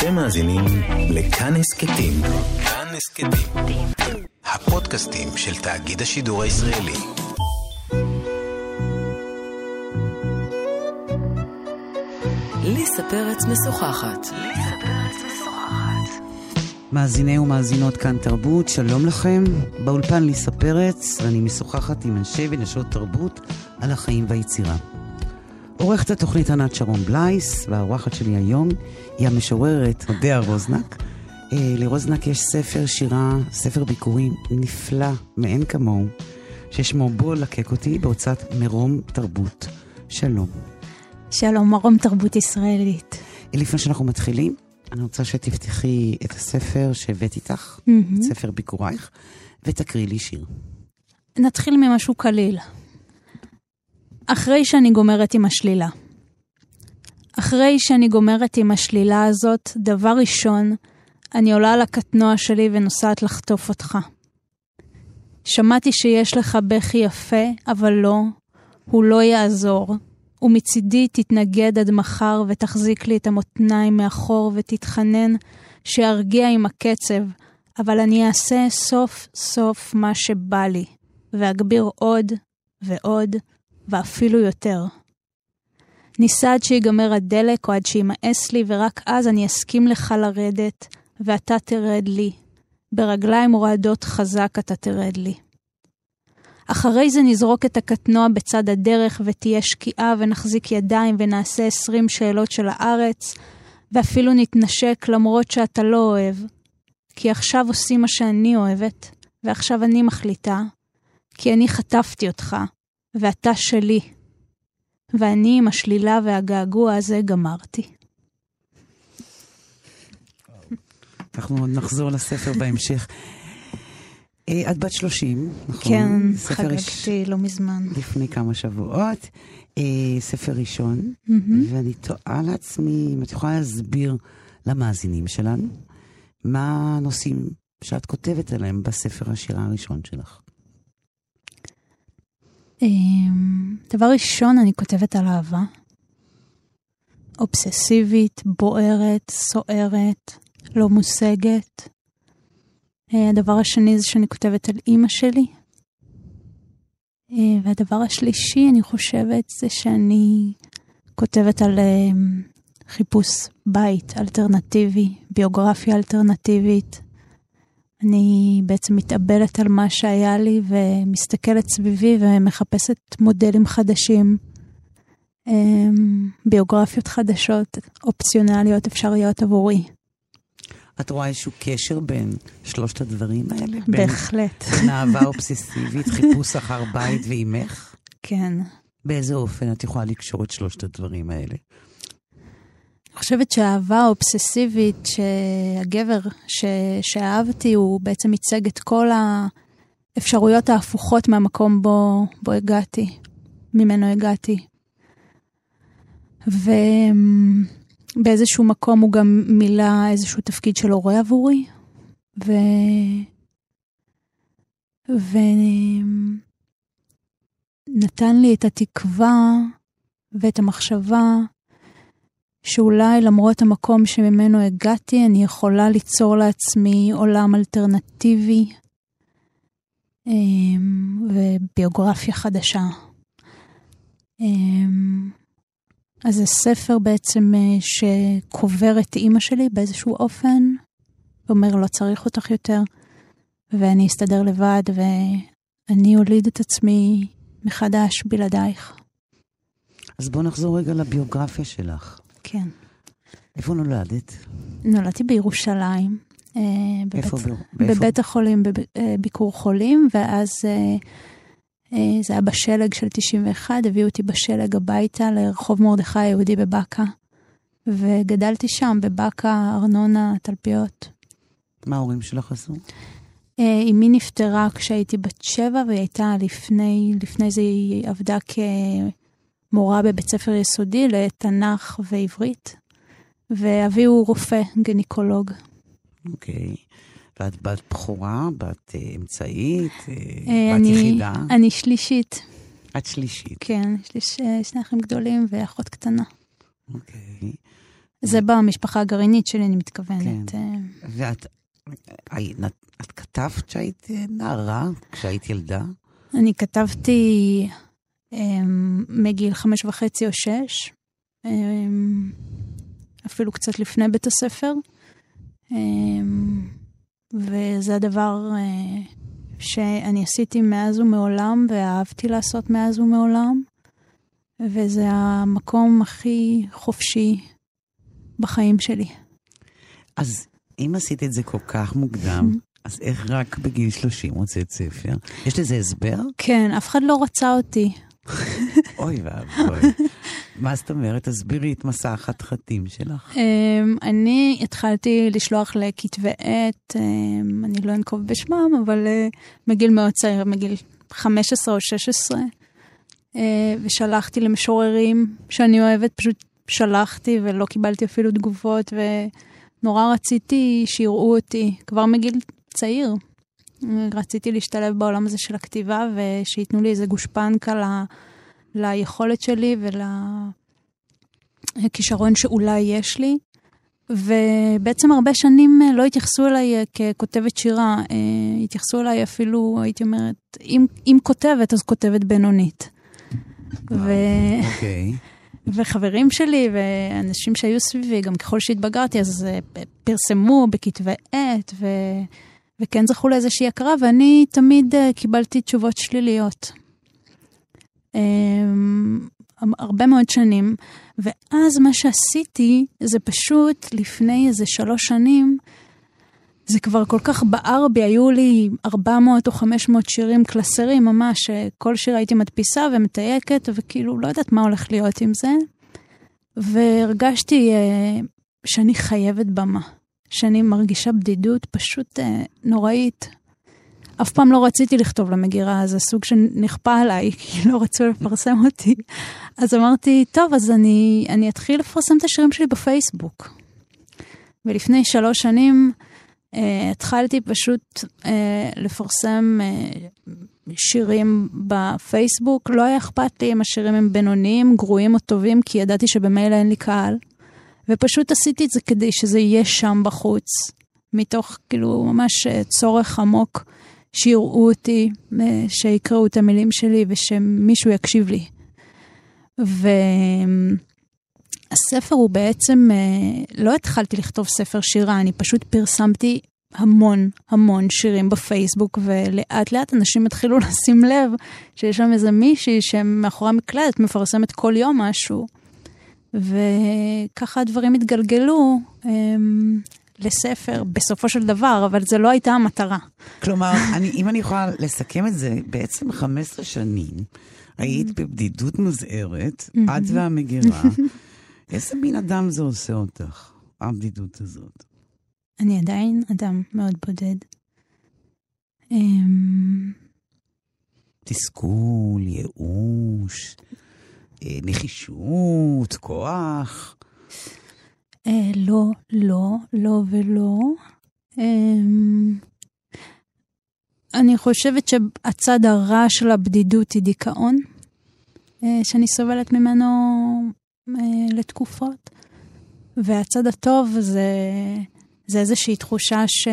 אתם מאזינים לכאן הסכתים. כאן הסכתים. הפודקאסטים של תאגיד השידור הישראלי. ליסה פרץ משוחחת. מאזיני ומאזינות כאן תרבות, שלום לכם. באולפן ליסה פרץ, ואני משוחחת עם אנשי ונשות תרבות על החיים והיצירה. עורכת התוכנית ענת שרון בלייס, והאורחת שלי היום היא המשוררת אודיה רוזנק. אה, לרוזנק יש ספר שירה, ספר ביקורים נפלא, מאין כמוהו, ששמו בוא לקק אותי בהוצאת מרום תרבות. שלום. שלום, מרום תרבות ישראלית. לפני שאנחנו מתחילים, אני רוצה שתפתחי את הספר שהבאת איתך, mm-hmm. את ספר ביקורייך, ותקריא לי שיר. נתחיל ממשהו קליל. אחרי שאני גומרת עם השלילה. אחרי שאני גומרת עם השלילה הזאת, דבר ראשון, אני עולה על הקטנוע שלי ונוסעת לחטוף אותך. שמעתי שיש לך בכי יפה, אבל לא, הוא לא יעזור, ומצידי תתנגד עד מחר ותחזיק לי את המותניים מאחור ותתחנן שארגיע עם הקצב, אבל אני אעשה סוף סוף מה שבא לי, ואגביר עוד ועוד ואפילו יותר. ניסה עד שיגמר הדלק או עד שימאס לי, ורק אז אני אסכים לך לרדת, ואתה תרד לי. ברגליים רועדות חזק אתה תרד לי. אחרי זה נזרוק את הקטנוע בצד הדרך ותהיה שקיעה ונחזיק ידיים ונעשה עשרים שאלות של הארץ, ואפילו נתנשק למרות שאתה לא אוהב. כי עכשיו עושים מה שאני אוהבת, ועכשיו אני מחליטה, כי אני חטפתי אותך, ואתה שלי. ואני עם השלילה והגעגוע הזה גמרתי. אנחנו נחזור לספר בהמשך. אה, את בת 30, נכון? כן, חגגתי לא מזמן. לפני כמה שבועות. אה, ספר ראשון, ואני תוהה לעצמי, אם את יכולה להסביר למאזינים שלנו, מה הנושאים שאת כותבת עליהם בספר השירה הראשון שלך. אמ, דבר ראשון, אני כותבת על אהבה. אובססיבית, בוערת, סוערת, לא מושגת. אה, הדבר השני זה שאני כותבת על אימא שלי. אה, והדבר השלישי, אני חושבת, זה שאני כותבת על אה, חיפוש בית אלטרנטיבי, ביוגרפיה אלטרנטיבית. אני בעצם מתאבלת על מה שהיה לי ומסתכלת סביבי ומחפשת מודלים חדשים, ביוגרפיות חדשות, אופציונליות, אפשריות עבורי. את רואה איזשהו קשר בין שלושת הדברים האלה? בהחלט. בין אהבה אובססיבית, חיפוש אחר בית ואימך? כן. באיזה אופן את יכולה לקשור את שלושת הדברים האלה? חושבת שהאהבה האובססיבית, שהגבר ש... שאהבתי, הוא בעצם ייצג את כל האפשרויות ההפוכות מהמקום בו, בו הגעתי, ממנו הגעתי. ו... באיזשהו מקום הוא גם מילא איזשהו תפקיד של הורה עבורי, ו... ונתן לי את התקווה ואת המחשבה שאולי למרות המקום שממנו הגעתי, אני יכולה ליצור לעצמי עולם אלטרנטיבי אמ, וביוגרפיה חדשה. אמ, אז זה ספר בעצם אה, שקובר את אימא שלי באיזשהו אופן, ואומר לא צריך אותך יותר, ואני אסתדר לבד, ואני אוליד את עצמי מחדש בלעדייך. אז בואו נחזור רגע לביוגרפיה שלך. כן. איפה נולדת? נולדתי בירושלים. אה, איפה? בבית, בבית החולים, בביקור אה, חולים, ואז אה, זה היה בשלג של 91, הביאו אותי בשלג הביתה לרחוב מרדכי היהודי בבאקה, וגדלתי שם, בבאקה, ארנונה, תלפיות. מה ההורים שלך עשו? אמי נפטרה כשהייתי בת שבע, והיא הייתה לפני, לפני זה היא עבדה כמורה בבית ספר יסודי לתנ"ך ועברית, ואבי הוא רופא, גניקולוג. אוקיי. Okay. ואת בת בכורה, בת uh, אמצעית, uh, בת יחידה? אני שלישית. את שלישית. כן, יש לי שני אחים גדולים ואחות קטנה. אוקיי. זה במשפחה הגרעינית שלי, אני מתכוונת. כן. אה, ואת את כתבת שהיית אה, נערה, כשהיית ילדה? אני כתבתי מגיל חמש וחצי או שש, אמ, אפילו קצת לפני בית הספר, אמ, וזה הדבר אה, שאני עשיתי מאז ומעולם, ואהבתי לעשות מאז ומעולם, וזה המקום הכי חופשי בחיים שלי. אז אם עשית את זה כל כך מוקדם, אז איך רק בגיל 30 הוצאת ספר? יש לזה הסבר? כן, אף אחד לא רצה אותי. אוי ואבוי. מה זאת אומרת? תסבירי את מסע החתחתים שלך. Um, אני התחלתי לשלוח לכתבי עת, um, אני לא אנקוב בשמם, אבל uh, מגיל מאוד צעיר, מגיל 15 או 16, uh, ושלחתי למשוררים שאני אוהבת, פשוט שלחתי ולא קיבלתי אפילו תגובות, ונורא רציתי שיראו אותי כבר מגיל צעיר. רציתי להשתלב בעולם הזה של הכתיבה, ושייתנו לי איזה גושפנקה ל... ליכולת שלי ולכישרון שאולי יש לי. ובעצם הרבה שנים אה, לא התייחסו אליי אה, ככותבת שירה, אה, התייחסו אליי אפילו, הייתי אומרת, אם, אם כותבת, אז כותבת בינונית. ו... אוקיי. וחברים שלי ואנשים שהיו סביבי, גם ככל שהתבגרתי, אז פרסמו בכתבי עת, ו... וכן זכו לאיזושהי הכרה, ואני תמיד אה, קיבלתי תשובות שליליות. אמ, הרבה מאוד שנים, ואז מה שעשיתי זה פשוט לפני איזה שלוש שנים, זה כבר כל כך בער בי, היו לי 400 או 500 שירים קלסרים ממש, כל שיר הייתי מדפיסה ומתייקת, וכאילו לא יודעת מה הולך להיות עם זה. והרגשתי אה, שאני חייבת במה, שאני מרגישה בדידות פשוט אה, נוראית. אף פעם לא רציתי לכתוב למגירה, זה סוג שנכפה עליי, כי לא רצו לפרסם אותי. אז אמרתי, טוב, אז אני, אני אתחיל לפרסם את השירים שלי בפייסבוק. ולפני שלוש שנים אה, התחלתי פשוט אה, לפרסם אה, שירים בפייסבוק. לא היה אכפת לי אם השירים הם בינוניים, גרועים או טובים, כי ידעתי שבמילא אין לי קהל. ופשוט עשיתי את זה כדי שזה יהיה שם בחוץ, מתוך כאילו ממש אה, צורך עמוק. שיראו אותי, אה, שיקראו את המילים שלי ושמישהו יקשיב לי. והספר הוא בעצם, אה, לא התחלתי לכתוב ספר שירה, אני פשוט פרסמתי המון המון שירים בפייסבוק, ולאט לאט אנשים התחילו לשים לב שיש שם איזה מישהי שמאחורי המקלדת מפרסמת כל יום משהו. וככה הדברים התגלגלו. אמ, לספר בסופו של דבר, אבל זו לא הייתה המטרה. כלומר, אני, אם אני יכולה לסכם את זה, בעצם 15 שנים היית בבדידות מוזהרת, את והמגירה. איזה מין אדם זה עושה אותך, הבדידות הזאת? אני עדיין אדם מאוד בודד. אמ, תסכול, ייאוש, נחישות, כוח. אה, לא, לא, לא ולא. אמ, אני חושבת שהצד הרע של הבדידות היא דיכאון, אה, שאני סובלת ממנו אה, לתקופות. והצד הטוב זה, זה איזושהי תחושה ש...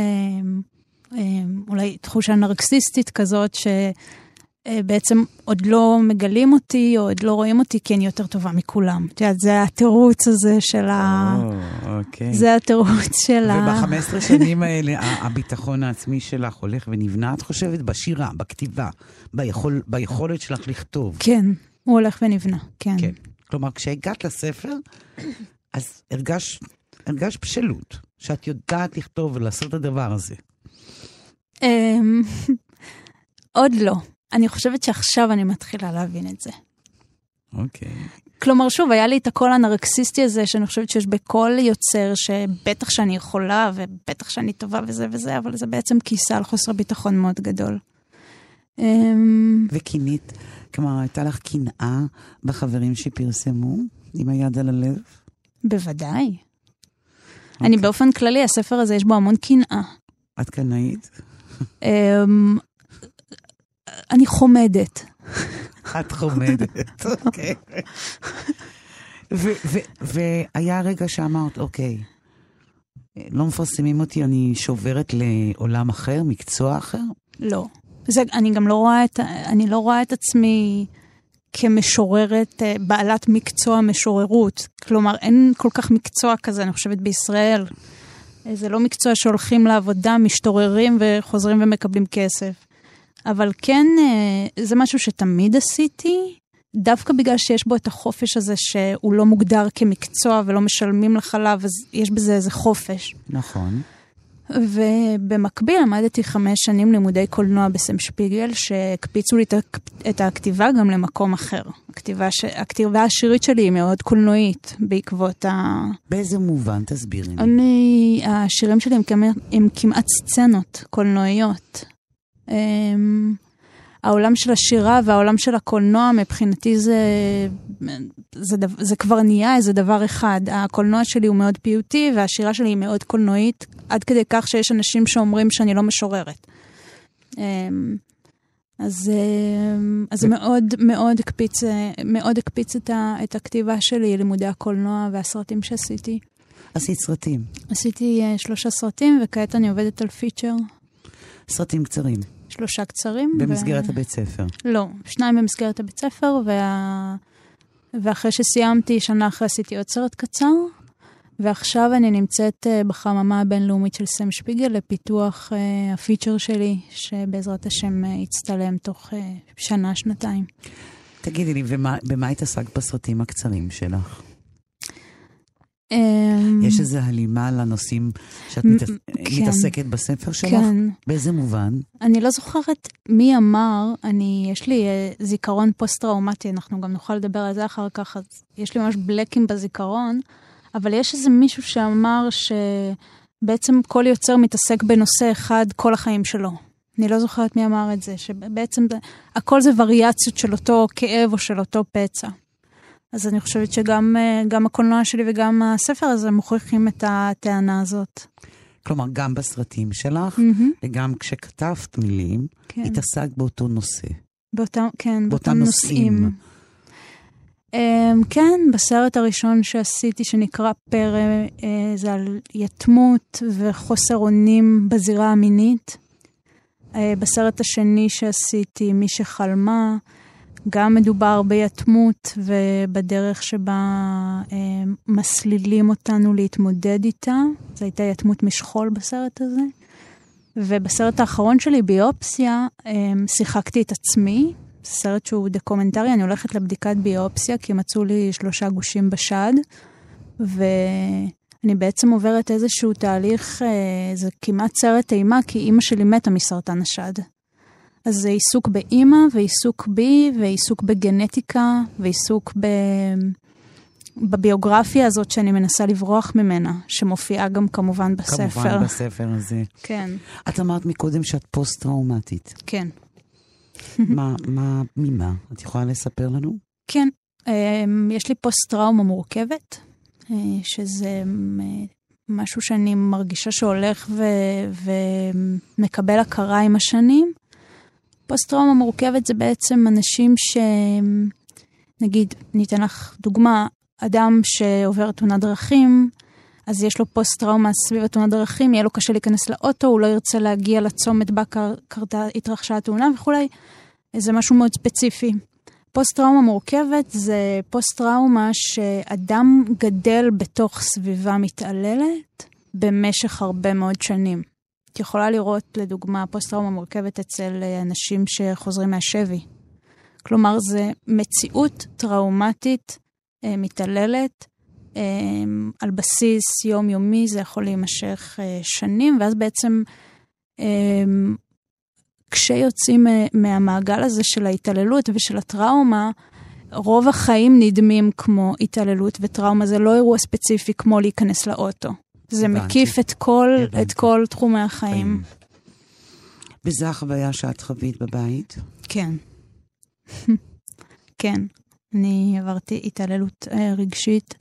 אולי תחושה נרקסיסטית כזאת, ש... בעצם עוד לא מגלים אותי, או עוד לא רואים אותי, כי אני יותר טובה מכולם. את יודעת, זה התירוץ הזה של ה... אוקיי. זה התירוץ של ה... וב-15 שנים האלה, הביטחון העצמי שלך הולך ונבנה, את חושבת, בשירה, בכתיבה, ביכול, ביכולת שלך לכתוב. כן, הוא הולך ונבנה, כן. כן. כלומר, כשהגעת לספר, אז הרגש, הרגש בשלות, שאת יודעת לכתוב ולעשות את הדבר הזה. אמ, עוד לא. אני חושבת שעכשיו אני מתחילה להבין את זה. אוקיי. כלומר, שוב, היה לי את הקול הנרקסיסטי הזה, שאני חושבת שיש בכל יוצר, שבטח שאני יכולה, ובטח שאני טובה וזה וזה, אבל זה בעצם כיסה על חוסר ביטחון מאוד גדול. אמ, וקינית, כלומר, הייתה לך קנאה בחברים שפרסמו, עם היד על הלב? בוודאי. אני באופן כללי, הספר הזה, יש בו המון קנאה. את קנאית? אני חומדת. את חומדת, אוקיי. והיה רגע שאמרת, אוקיי, לא מפרסמים אותי, אני שוברת לעולם אחר, מקצוע אחר? לא. זה, אני גם לא רואה את, אני לא רואה את עצמי כמשוררת, אה, בעלת מקצוע משוררות. כלומר, אין כל כך מקצוע כזה, אני חושבת, בישראל. אה, זה לא מקצוע שהולכים לעבודה, משתוררים וחוזרים ומקבלים כסף. אבל כן, אה, זה משהו שתמיד עשיתי, דווקא בגלל שיש בו את החופש הזה שהוא לא מוגדר כמקצוע ולא משלמים לך עליו, אז יש בזה איזה חופש. נכון. ובמקביל למדתי חמש שנים לימודי קולנוע בסם שפיגל, שהקפיצו לי את הכתיבה גם למקום אחר. הכתיבה, ש... הכתיבה השירית שלי היא מאוד קולנועית בעקבות ה... באיזה מובן? תסבירי לי. אני, השירים שלי הם, כמעט, הם כמעט סצנות קולנועיות. הם... העולם של השירה והעולם של הקולנוע מבחינתי זה, זה, זה, זה כבר נהיה איזה דבר אחד. הקולנוע שלי הוא מאוד פיוטי והשירה שלי היא מאוד קולנועית, עד כדי כך שיש אנשים שאומרים שאני לא משוררת. אמ, אז, אמ, אז זה מאוד מאוד הקפיץ, מאוד הקפיץ את, ה, את הכתיבה שלי, לימודי הקולנוע והסרטים שעשיתי. עשית סרטים. עשיתי uh, שלושה סרטים, וכעת אני עובדת על פיצ'ר. סרטים קצרים. שלושה קצרים. במסגרת ו... הבית ספר. לא, שניים במסגרת הבית ספר, וה... ואחרי שסיימתי, שנה אחרי עשיתי עוד סרט קצר, ועכשיו אני נמצאת uh, בחממה הבינלאומית של סם שפיגל לפיתוח uh, הפיצ'ר שלי, שבעזרת השם uh, יצטלם תוך uh, שנה, שנתיים. תגידי לי, ובמה התעסקת בסרטים הקצרים שלך? אמ, יש איזו הלימה לנושאים שאת. כן. מתעסקת בספר שלך? כן. באיזה מובן? אני לא זוכרת מי אמר, אני, יש לי uh, זיכרון פוסט-טראומטי, אנחנו גם נוכל לדבר על זה אחר כך, אז יש לי ממש בלקים בזיכרון, אבל יש איזה מישהו שאמר שבעצם כל יוצר מתעסק בנושא אחד כל החיים שלו. אני לא זוכרת מי אמר את זה, שבעצם הכל זה וריאציות של אותו כאב או של אותו פצע. אז אני חושבת שגם אה, הקולנוע שלי וגם הספר הזה מוכיחים את הטענה הזאת. כלומר, גם בסרטים שלך, mm-hmm. וגם כשכתבת מילים, כן. התעסקת באותו נושא. באותם, כן, באותם נושאים. נושאים. Um, כן, בסרט הראשון שעשיתי, שנקרא פרא, uh, זה על יתמות וחוסר אונים בזירה המינית. אה, בסרט השני שעשיתי, מי שחלמה, גם מדובר ביתמות ובדרך שבה אה, מסלילים אותנו להתמודד איתה. זו הייתה יתמות משכול בסרט הזה. ובסרט האחרון שלי, ביופסיה, אה, שיחקתי את עצמי. סרט שהוא דוקומנטרי, אני הולכת לבדיקת ביופסיה כי מצאו לי שלושה גושים בשד. ואני בעצם עוברת איזשהו תהליך, אה, זה כמעט סרט אימה, כי אימא שלי מתה מסרטן השד. אז זה עיסוק באימא ועיסוק בי ועיסוק בגנטיקה ועיסוק ב... בביוגרפיה הזאת שאני מנסה לברוח ממנה, שמופיעה גם כמובן בספר. כמובן בספר הזה. כן. את אמרת מקודם שאת פוסט-טראומטית. כן. מה, מה, ממה? את יכולה לספר לנו? כן. אמ, יש לי פוסט-טראומה מורכבת, אה, שזה אמ, משהו שאני מרגישה שהולך ו- ומקבל הכרה עם השנים. פוסט-טראומה מורכבת זה בעצם אנשים ש... נגיד, ניתן לך דוגמה, אדם שעובר תאונת דרכים, אז יש לו פוסט-טראומה סביב התאונת דרכים, יהיה לו קשה להיכנס לאוטו, הוא לא ירצה להגיע לצומת בה קרתה, התרחשה התאונה וכולי. זה משהו מאוד ספציפי. פוסט-טראומה מורכבת זה פוסט-טראומה שאדם גדל בתוך סביבה מתעללת במשך הרבה מאוד שנים. יכולה לראות, לדוגמה, פוסט-טראומה מורכבת אצל אה, אנשים שחוזרים מהשבי. כלומר, זו מציאות טראומטית אה, מתעללת אה, על בסיס יומיומי, זה יכול להימשך אה, שנים, ואז בעצם כשיוצאים מהמעגל הזה של ההתעללות ושל הטראומה, רוב החיים נדמים כמו התעללות וטראומה, זה לא אירוע ספציפי כמו להיכנס לאוטו. זה הבנתי. מקיף את כל, את כל תחומי החיים. וזו החוויה שאת חווית בבית? כן. כן. אני עברתי התעללות אה, רגשית.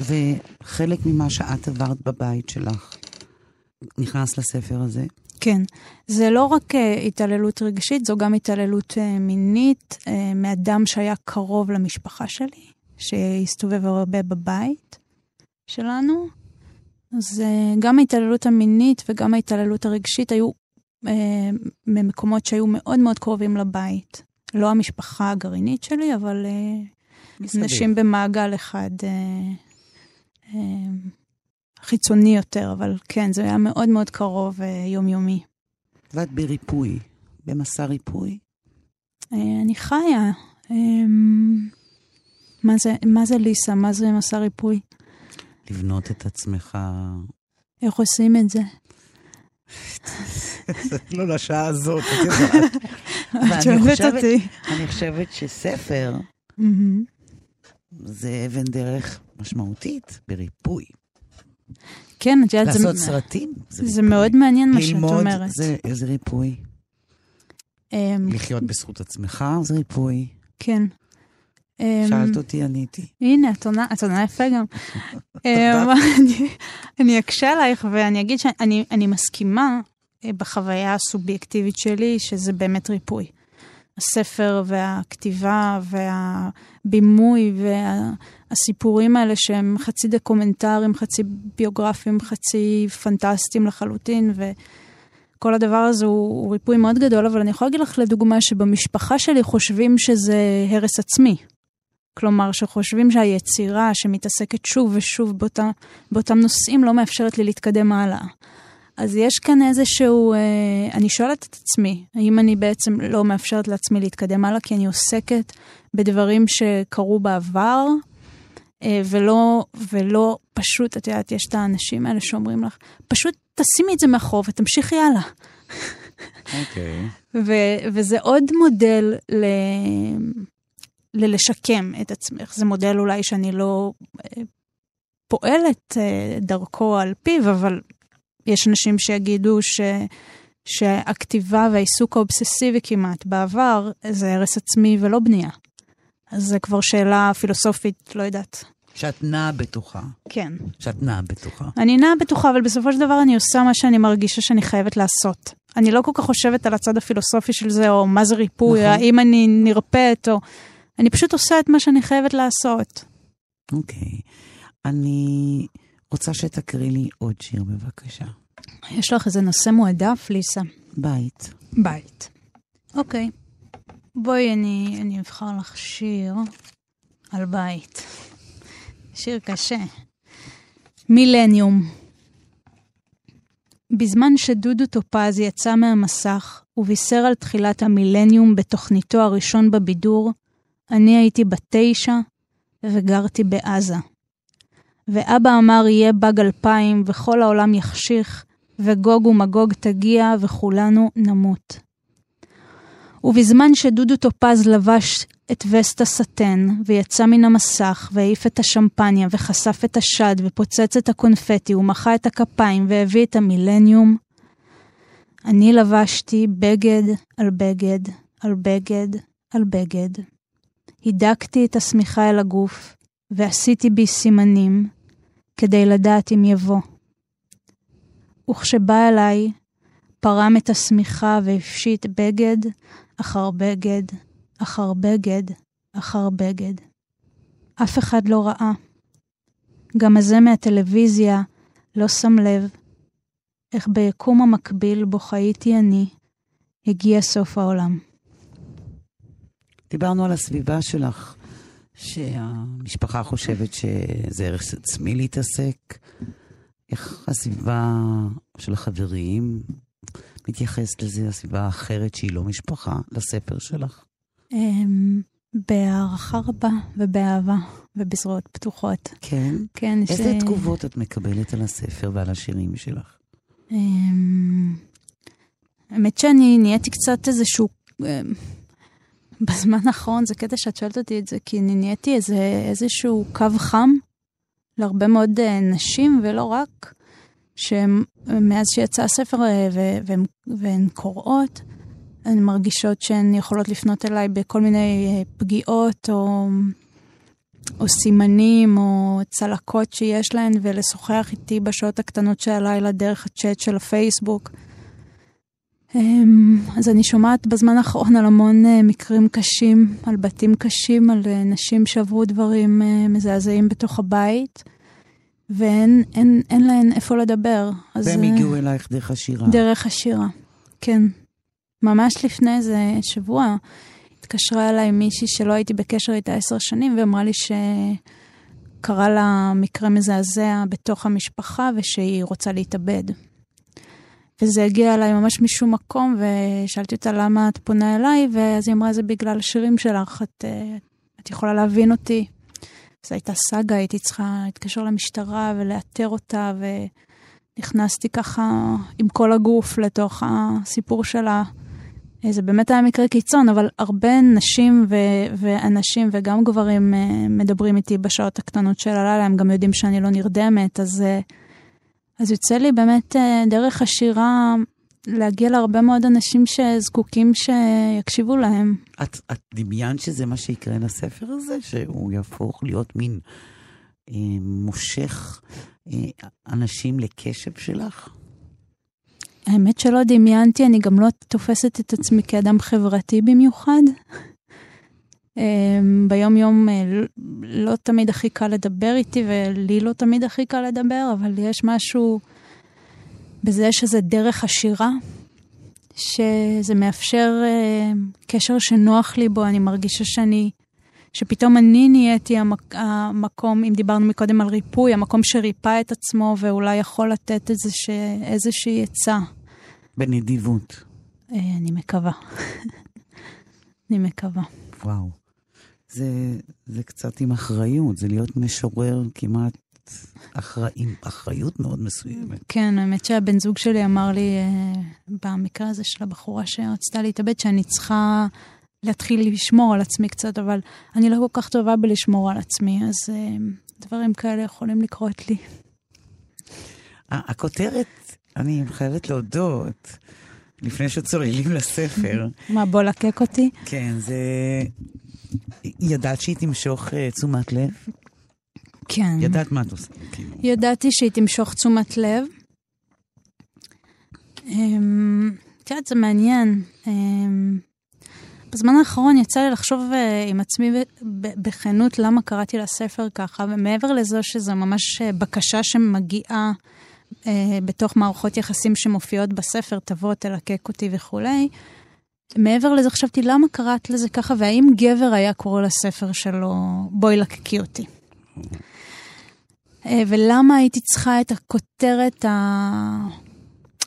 וחלק ממה שאת עברת בבית שלך נכנס לספר הזה? כן. זה לא רק uh, התעללות רגשית, זו גם התעללות uh, מינית uh, מאדם שהיה קרוב למשפחה שלי. שהסתובב הרבה בבית שלנו. אז uh, גם ההתעללות המינית וגם ההתעללות הרגשית היו uh, ממקומות שהיו מאוד מאוד קרובים לבית. לא המשפחה הגרעינית שלי, אבל uh, נשים במעגל אחד uh, uh, חיצוני יותר, אבל כן, זה היה מאוד מאוד קרוב uh, יומיומי. ואת בריפוי, במסע ריפוי? Uh, אני חיה. Um, מה זה, מה זה ליסה? מה זה מסע ריפוי? לבנות את עצמך. איך עושים את זה? לא לשעה הזאת, את יודעת. את שואלת אותי. אני חושבת שספר זה אבן דרך משמעותית בריפוי. כן, את יודעת, לעשות סרטים זה, זה מאוד מעניין מה שאת אומרת. ללמוד זה, זה ריפוי. אמ, לחיות בזכות עצמך זה ריפוי. כן. אמ, שאלת אותי, עניתי. הנה, את עונה, את עונה יפה גם. אמ, אני אקשה עלייך ואני אגיד שאני מסכימה אה, בחוויה הסובייקטיבית שלי, שזה באמת ריפוי. הספר והכתיבה והבימוי והסיפורים האלה שהם חצי דוקומנטריים, חצי ביוגרפיים, חצי פנטסטיים לחלוטין, וכל הדבר הזה הוא, הוא ריפוי מאוד גדול, אבל אני יכולה להגיד לך לדוגמה שבמשפחה שלי חושבים שזה הרס עצמי. כלומר, שחושבים שהיצירה שמתעסקת שוב ושוב באותה, באותם נושאים לא מאפשרת לי להתקדם הלאה. אז יש כאן איזשהו, אה, אני שואלת את עצמי, האם אני בעצם לא מאפשרת לעצמי להתקדם הלאה, כי אני עוסקת בדברים שקרו בעבר, אה, ולא, ולא פשוט, את יודעת, יש את האנשים האלה שאומרים לך, פשוט תשימי את זה מאחור ותמשיכי הלאה. אוקיי. Okay. וזה עוד מודל ל... ללשקם את עצמך. זה מודל אולי שאני לא אה, פועלת אה, דרכו על פיו, אבל יש אנשים שיגידו ש, שהכתיבה והעיסוק האובססיבי כמעט בעבר זה הרס עצמי ולא בנייה. אז זה כבר שאלה פילוסופית, לא יודעת. שאת נעה בתוכה. כן. שאת נעה בתוכה. אני נעה בתוכה, אבל בסופו של דבר אני עושה מה שאני מרגישה שאני חייבת לעשות. אני לא כל כך חושבת על הצד הפילוסופי של זה, או מה זה ריפוי, נכון. האם אני נרפאת, או... אני פשוט עושה את מה שאני חייבת לעשות. אוקיי. Okay. אני רוצה שתקריא לי עוד שיר, בבקשה. יש לך איזה נושא מועדף, ליסה? בית. בית. אוקיי. Okay. בואי, אני, אני אבחר לך שיר על בית. שיר קשה. מילניום. בזמן שדודו טופז יצא מהמסך ובישר על תחילת המילניום בתוכניתו הראשון בבידור, אני הייתי בת תשע וגרתי בעזה. ואבא אמר יהיה באג אלפיים וכל העולם יחשיך, וגוג ומגוג תגיע וכולנו נמות. ובזמן שדודו טופז לבש את וסט הסטן, ויצא מן המסך, והעיף את השמפניה, וחשף את השד, ופוצץ את הקונפטי, ומחה את הכפיים, והביא את המילניום, אני לבשתי בגד על בגד, על בגד, על בגד. הידקתי את השמיכה אל הגוף, ועשיתי בי סימנים, כדי לדעת אם יבוא. וכשבא אליי, פרם את השמיכה והפשיט בגד אחר בגד, אחר בגד, אחר בגד. אף אחד לא ראה. גם הזה מהטלוויזיה לא שם לב איך ביקום המקביל בו חייתי אני, הגיע סוף העולם. דיברנו על הסביבה שלך, שהמשפחה חושבת שזה ערך עצמי להתעסק. איך הסביבה של החברים מתייחסת לזה, הסביבה האחרת שהיא לא משפחה, לספר שלך? אמ, בהערכה רבה ובאהבה ובזרועות פתוחות. כן? כן. איזה ש... תגובות את מקבלת על הספר ועל השירים שלך? אמ, האמת שאני נהייתי קצת איזשהו... בזמן האחרון, זה קטע שאת שואלת אותי את זה, כי אני נהייתי איזה, איזשהו קו חם להרבה מאוד uh, נשים, ולא רק, שמאז שיצא הספר uh, והן, והן קוראות, הן מרגישות שהן יכולות לפנות אליי בכל מיני uh, פגיעות או, או סימנים או צלקות שיש להן, ולשוחח איתי בשעות הקטנות של הלילה דרך הצ'אט של הפייסבוק. אמ, אז אני שומעת בזמן האחרון על המון אה, מקרים קשים, על בתים קשים, על אה, נשים שעברו דברים אה, מזעזעים בתוך הבית, ואין אין, אין להן איפה לדבר. והם הגיעו אלייך דרך השירה. דרך השירה, כן. ממש לפני איזה שבוע התקשרה אליי מישהי שלא הייתי בקשר איתה עשר שנים, ואמרה לי שקרה לה מקרה מזעזע בתוך המשפחה ושהיא רוצה להתאבד. וזה הגיע אליי ממש משום מקום, ושאלתי אותה למה את פונה אליי, ואז היא אמרה, זה בגלל השירים שלך, את, אה, את יכולה להבין אותי. זו הייתה סאגה, הייתי צריכה להתקשר למשטרה ולאתר אותה, ונכנסתי ככה עם כל הגוף לתוך הסיפור שלה. זה באמת היה מקרה קיצון, אבל הרבה נשים ו- ואנשים וגם גברים אה, מדברים איתי בשעות הקטנות של הלילה, הם גם יודעים שאני לא נרדמת, אז... אה, אז יוצא לי באמת אה, דרך השירה להגיע להרבה מאוד אנשים שזקוקים שיקשיבו להם. את, את דמיינת שזה מה שיקרה לספר הזה? שהוא יהפוך להיות מין אה, מושך אה, אנשים לקשב שלך? האמת שלא דמיינתי, אני גם לא תופסת את עצמי כאדם חברתי במיוחד. אמ, ביום יום אה, לא תמיד הכי קל לדבר איתי, ולי לא תמיד הכי קל לדבר, אבל יש משהו בזה שזה דרך השירה, שזה מאפשר אה, קשר שנוח לי בו, אני מרגישה שאני, שפתאום אני נהייתי המק, המקום, אם דיברנו מקודם על ריפוי, המקום שריפא את עצמו ואולי יכול לתת איזוש, איזושהי עצה. בנדיבות. אה, אני מקווה. אני מקווה. וואו. זה, זה קצת עם אחריות, זה להיות משורר כמעט אחראי, עם אחריות מאוד מסוימת. כן, האמת שהבן זוג שלי אמר לי, uh, במקרה הזה של הבחורה שרצתה להתאבד, שאני צריכה להתחיל לשמור על עצמי קצת, אבל אני לא כל כך טובה בלשמור על עצמי, אז uh, דברים כאלה יכולים לקרות לי. הכותרת, אני חייבת להודות, לפני שצוללים לספר. מה, בוא לקק אותי? כן, זה ידעת שהיא תמשוך uh, תשומת לב? כן. ידעת מה את עושה? כאילו. ידעתי שהיא תמשוך תשומת לב. אמ, את יודעת, זה מעניין. אמ, בזמן האחרון יצא לי לחשוב uh, עם עצמי בכנות למה קראתי לספר ככה, ומעבר לזה שזו ממש אה, בקשה שמגיעה בתוך מערכות יחסים שמופיעות בספר, תבוא, תלקק אותי וכולי, מעבר לזה חשבתי, למה קראת לזה ככה, והאם גבר היה קורא לספר שלו, בואי לקקי אותי? אה, ולמה הייתי צריכה את הכותרת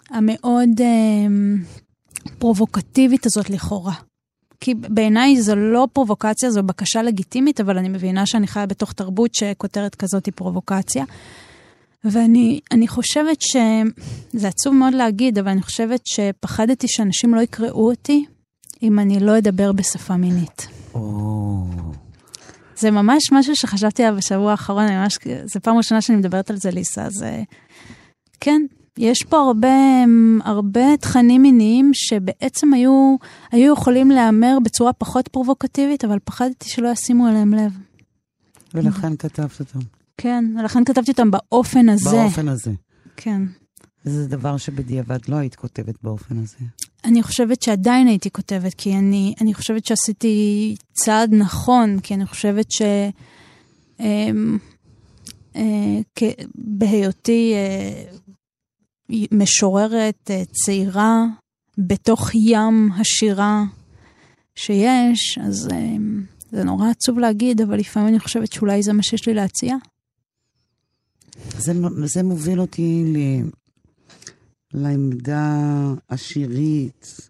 המאוד אה, פרובוקטיבית הזאת לכאורה? כי בעיניי זו לא פרובוקציה, זו בקשה לגיטימית, אבל אני מבינה שאני חיה בתוך תרבות שכותרת כזאת היא פרובוקציה. ואני חושבת ש... זה עצוב מאוד להגיד, אבל אני חושבת שפחדתי שאנשים לא יקראו אותי אם אני לא אדבר בשפה מינית. זה ממש משהו שחשבתי עליו בשבוע האחרון, ממש, זו פעם ראשונה שאני מדברת על זה, ליסה, אז כן, יש פה הרבה, הרבה תכנים מיניים שבעצם היו, היו יכולים להיאמר בצורה פחות פרובוקטיבית, אבל פחדתי שלא ישימו אליהם לב. ולכן כתבת אותם. כן, ולכן כתבתי אותם באופן הזה. באופן הזה. כן. זה דבר שבדיעבד לא היית כותבת באופן הזה. אני חושבת שעדיין הייתי כותבת, כי אני, אני חושבת שעשיתי צעד נכון, כי אני חושבת ש... אה, אה, בהיותי אה, משוררת אה, צעירה בתוך ים השירה שיש, אז זה נורא עצוב להגיד, אבל לפעמים אני חושבת שאולי זה מה שיש לי להציע. זה, זה מוביל אותי. לעמדה השירית,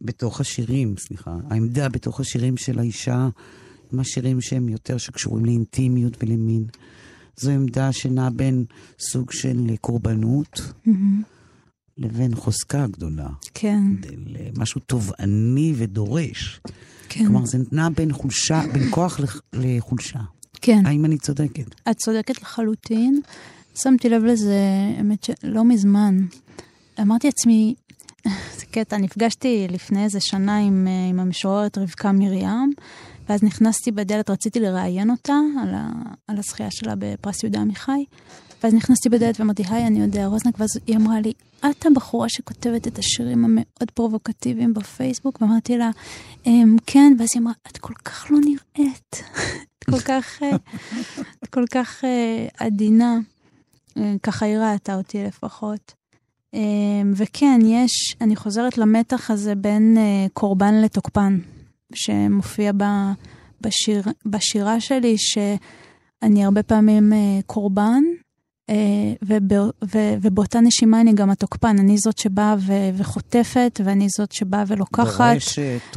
בתוך השירים, סליחה, העמדה בתוך השירים של האישה, עם השירים שהם יותר שקשורים לאינטימיות ולמין. זו עמדה שנעה בין סוג של קורבנות mm-hmm. לבין חוזקה גדולה. כן. למשהו תובעני ודורש. כן. כלומר, זה נע בין חולשה, בין כוח לחולשה. כן. האם אני צודקת? את צודקת לחלוטין. שמתי לב לזה, האמת שלא מזמן. אמרתי לעצמי, זה קטע, נפגשתי לפני איזה שנה עם, אה, עם המשוררת רבקה מרים, ואז נכנסתי בדלת, רציתי לראיין אותה על, ה, על הזכייה שלה בפרס יהודה עמיחי, ואז נכנסתי בדלת ואמרתי, היי, אני יודע רוזנק, ואז היא אמרה לי, את הבחורה שכותבת את השירים המאוד פרובוקטיביים בפייסבוק? ואמרתי לה, אמ, כן, ואז היא אמרה, את כל כך לא נראית, את כל כך, אה, את כל כך uh, עדינה. אה, ככה היא ראתה אותי לפחות. אמ, וכן, יש, אני חוזרת למתח הזה בין קורבן לתוקפן, שמופיע ב, בשיר, בשירה שלי, שאני הרבה פעמים קורבן, אה, ובאותה נשימה אני גם התוקפן, אני זאת שבאה וחוטפת, ואני זאת שבאה ולוקחת.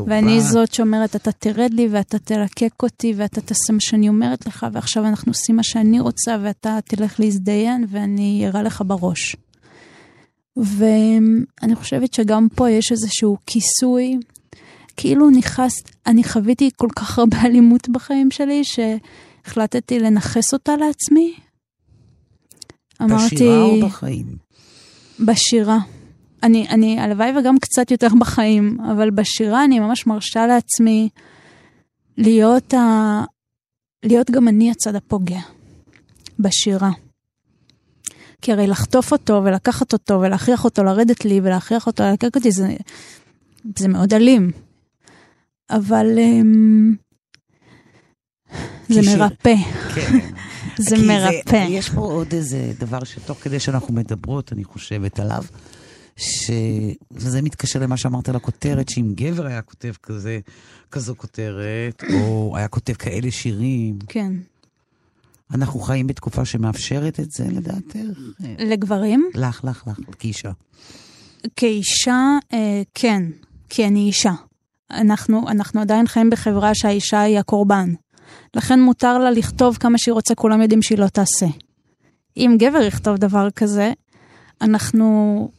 ואני זאת שאומרת, אתה תרד לי ואתה תלקק אותי ואתה תעשה מה שאני אומרת לך, ועכשיו אנחנו עושים מה שאני רוצה ואתה תלך להזדיין ואני אראה לך בראש. ואני חושבת שגם פה יש איזשהו כיסוי, כאילו נכנס, אני חוויתי כל כך הרבה אלימות בחיים שלי, שהחלטתי לנכס אותה לעצמי, אמרתי... בשירה או בחיים? בשירה. אני, אני, הלוואי וגם קצת יותר בחיים, אבל בשירה אני ממש מרשה לעצמי להיות, ה... להיות גם אני הצד הפוגע. בשירה. כי הרי לחטוף אותו ולקחת אותו ולהכריח אותו לרדת לי ולהכריח אותו ללקק אותי זה, זה מאוד אלים. אבל um, זה מרפא. כן. זה מרפא. יש פה עוד איזה דבר שתוך כדי שאנחנו מדברות, אני חושבת עליו, שזה מתקשר למה שאמרת על הכותרת, שאם גבר היה כותב כזה, כזו כותרת, או היה כותב כאלה שירים. כן. אנחנו חיים בתקופה שמאפשרת את זה, לדעתך? לגברים? לך, לך, לך, כאישה. כאישה, אה, כן, כי אני אישה. אנחנו, אנחנו עדיין חיים בחברה שהאישה היא הקורבן. לכן מותר לה לכתוב כמה שהיא רוצה, כולם יודעים שהיא לא תעשה. אם גבר יכתוב דבר כזה, אנחנו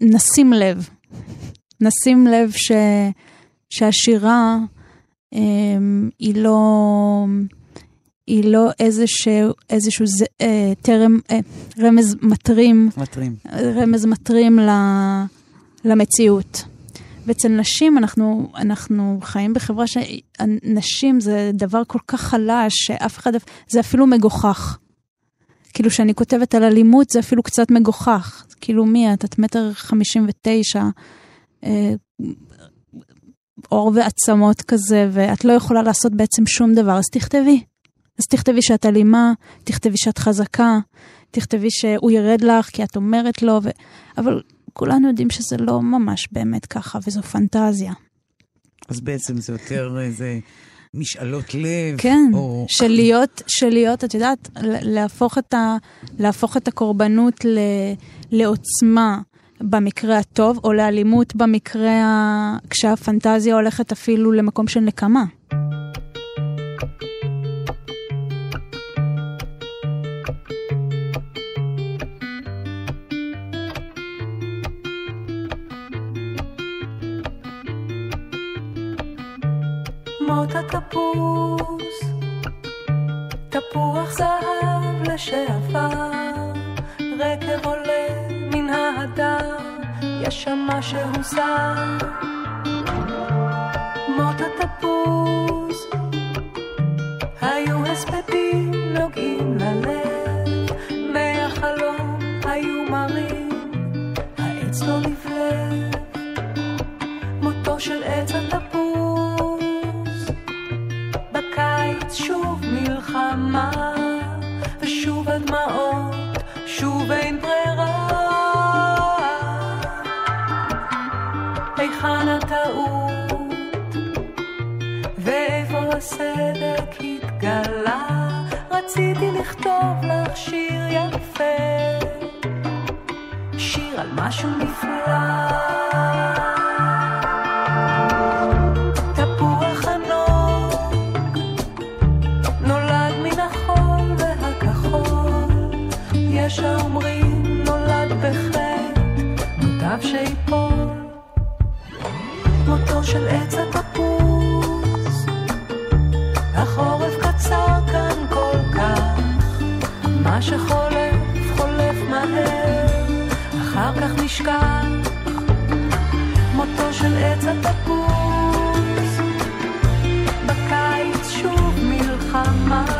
נשים לב. נשים לב ש... שהשירה אמ, היא לא... היא לא איזשהו, איזשהו ז, אה, טרם, אה, רמז מטרים, מטרים, רמז מטרים ל, למציאות. ואצל נשים אנחנו, אנחנו חיים בחברה שנשים זה דבר כל כך חלש, שאף אחד, זה אפילו מגוחך. כאילו, כשאני כותבת על אלימות זה אפילו קצת מגוחך. כאילו, מי את? את מטר חמישים ותשע, אה, עור ועצמות כזה, ואת לא יכולה לעשות בעצם שום דבר, אז תכתבי. אז תכתבי שאת אלימה, תכתבי שאת חזקה, תכתבי שהוא ירד לך כי את אומרת לו, ו... אבל כולנו יודעים שזה לא ממש באמת ככה, וזו פנטזיה. אז בעצם זה יותר איזה משאלות לב. כן, או... של להיות, של להיות, את יודעת, להפוך את, ה, להפוך את הקורבנות ל, לעוצמה במקרה הטוב, או לאלימות במקרה ה... כשהפנטזיה הולכת אפילו למקום של נקמה. זהב לשעבר, רקב עולה מן ההדר, יש שם משהו זר. מות התפוס, היו הספדים נוגעים ללב, רציתי לכתוב לך שיר יפה, שיר על משהו נפלא. של עץ התפוס. שחולף חולף מהר, אחר כך נשכח, מותו של עץ התפוס. בקיץ שוב מלחמה,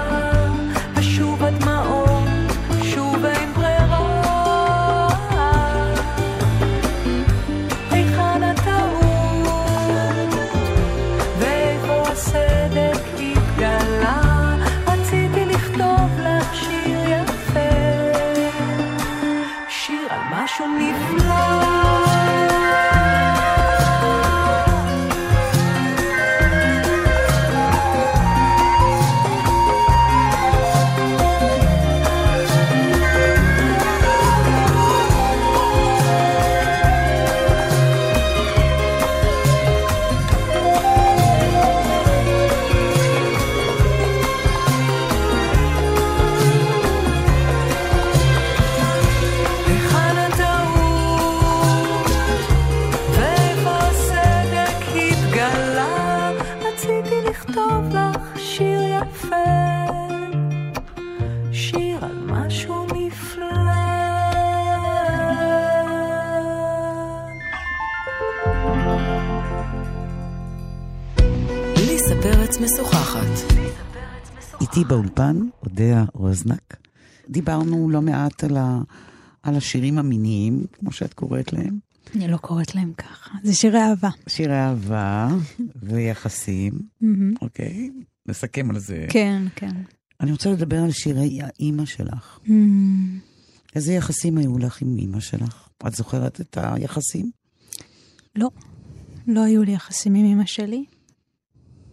פרץ משוחחת. איתי באולפן, אודיה רוזנק. דיברנו לא מעט על, ה, על השירים המיניים, כמו שאת קוראת להם. אני לא קוראת להם ככה. זה שירי אהבה. שירי אהבה ויחסים, מהמם. אוקיי? נסכם על זה. כן, כן. אני רוצה לדבר על שירי האימא שלך. מהמם. איזה יחסים היו לך עם אימא שלך? את זוכרת את היחסים? לא, לא היו לי יחסים עם אמא שלי.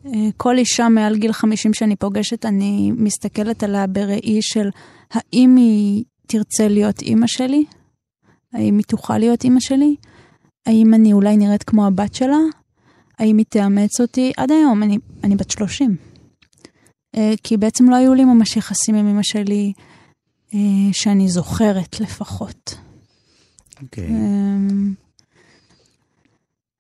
אה, כל אישה מעל גיל 50 שאני פוגשת, אני מסתכלת עליה בראי של האם היא תרצה להיות אימא שלי? האם היא תוכל להיות אימא שלי? האם אני אולי נראית כמו הבת שלה? האם היא תאמץ אותי? עד היום, אני, אני בת 30. אה, כי בעצם לא היו לי ממש יחסים עם אמא שלי, אה, שאני זוכרת לפחות. אוקיי. אמ,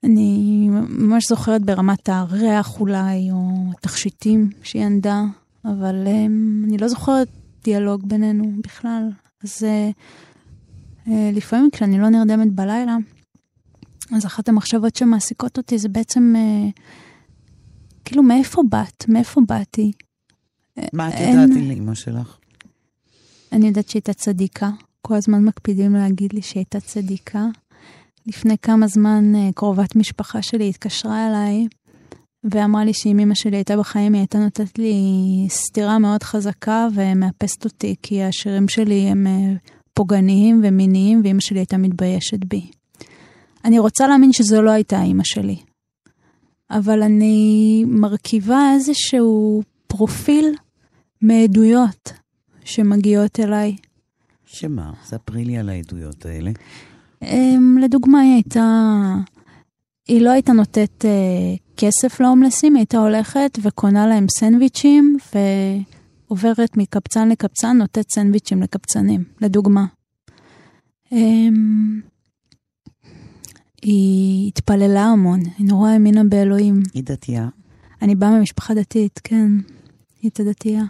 אני ממש זוכרת ברמת הריח אולי, או התכשיטים שהיא ענדה, אבל אמ, אני לא זוכרת דיאלוג בינינו בכלל. אז אה, לפעמים כשאני לא נרדמת בלילה, אז אחת המחשבות שמעסיקות אותי זה בעצם, אה, כאילו, מאיפה באת? מאיפה באתי? מה את יודעת על אימא שלך? אני יודעת שהיא הייתה צדיקה. כל הזמן מקפידים להגיד לי שהיא הייתה צדיקה. לפני כמה זמן אה, קרובת משפחה שלי התקשרה אליי ואמרה לי שאם אמא שלי הייתה בחיים היא הייתה נותנת לי סטירה מאוד חזקה ומאפסת אותי כי השירים שלי הם אה, פוגעניים ומיניים ואמא שלי הייתה מתביישת בי. אני רוצה להאמין שזו לא הייתה אמא שלי, אבל אני מרכיבה איזשהו פרופיל מעדויות שמגיעות אליי. שמה? ספרי לי על העדויות האלה. Um, לדוגמה, היא הייתה... היא לא הייתה נותנת uh, כסף להומלסים, היא הייתה הולכת וקונה להם סנדוויצ'ים ועוברת מקבצן לקבצן, נותנת סנדוויצ'ים לקבצנים, לדוגמה. Um, היא התפללה המון, היא נורא האמינה באלוהים. היא דתייה. אני באה ממשפחה דתית, כן. היא הייתה דתייה.